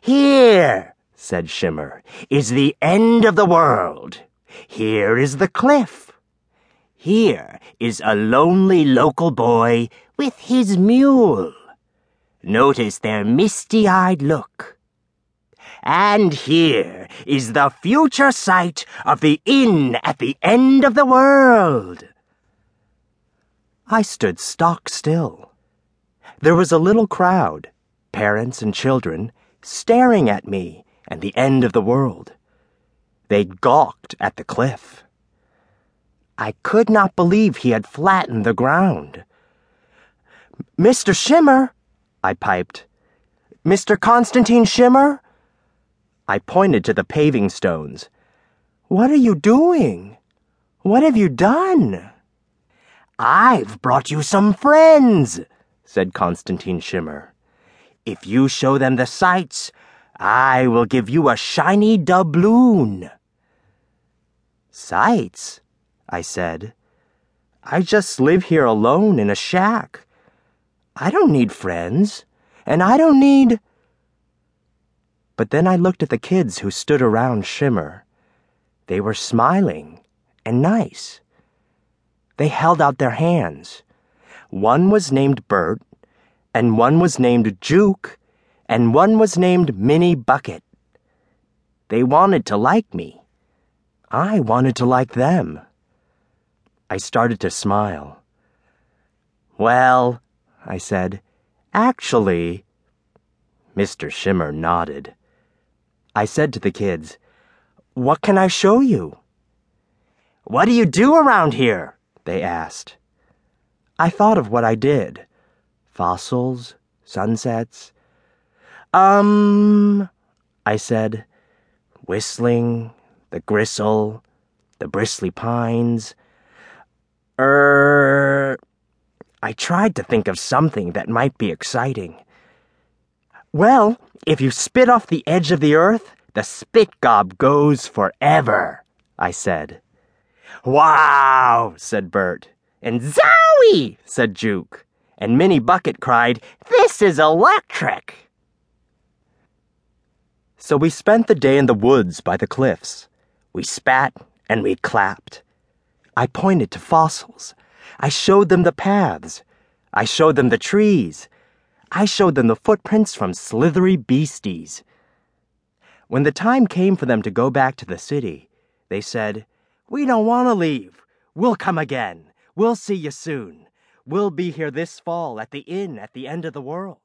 Here, said Shimmer, is the end of the world. Here is the cliff. Here is a lonely local boy with his mule. Notice their misty eyed look. And here is the future site of the inn at the end of the world. I stood stock still. There was a little crowd, parents and children, staring at me and the end of the world. They gawked at the cliff. I could not believe he had flattened the ground. Mr. Shimmer, I piped. Mr. Constantine Shimmer? I pointed to the paving stones. What are you doing? What have you done? I've brought you some friends, said Constantine Shimmer. If you show them the sights, I will give you a shiny doubloon. Sights? I said. I just live here alone in a shack. I don't need friends, and I don't need. But then I looked at the kids who stood around Shimmer. They were smiling and nice. They held out their hands. One was named Bert, and one was named Juke, and one was named Minnie Bucket. They wanted to like me. I wanted to like them. I started to smile. Well, I said, actually. Mr. Shimmer nodded. I said to the kids, What can I show you? What do you do around here? they asked. I thought of what I did fossils, sunsets. Um, I said, whistling, the gristle, the bristly pines. Er, I tried to think of something that might be exciting. Well, if you spit off the edge of the earth, the spit gob goes forever, I said. Wow, said Bert. And Zowie, said Juke. And Minnie Bucket cried, This is electric! So we spent the day in the woods by the cliffs. We spat and we clapped. I pointed to fossils. I showed them the paths. I showed them the trees. I showed them the footprints from slithery beasties. When the time came for them to go back to the city, they said, we don't want to leave. We'll come again. We'll see you soon. We'll be here this fall at the inn at the end of the world.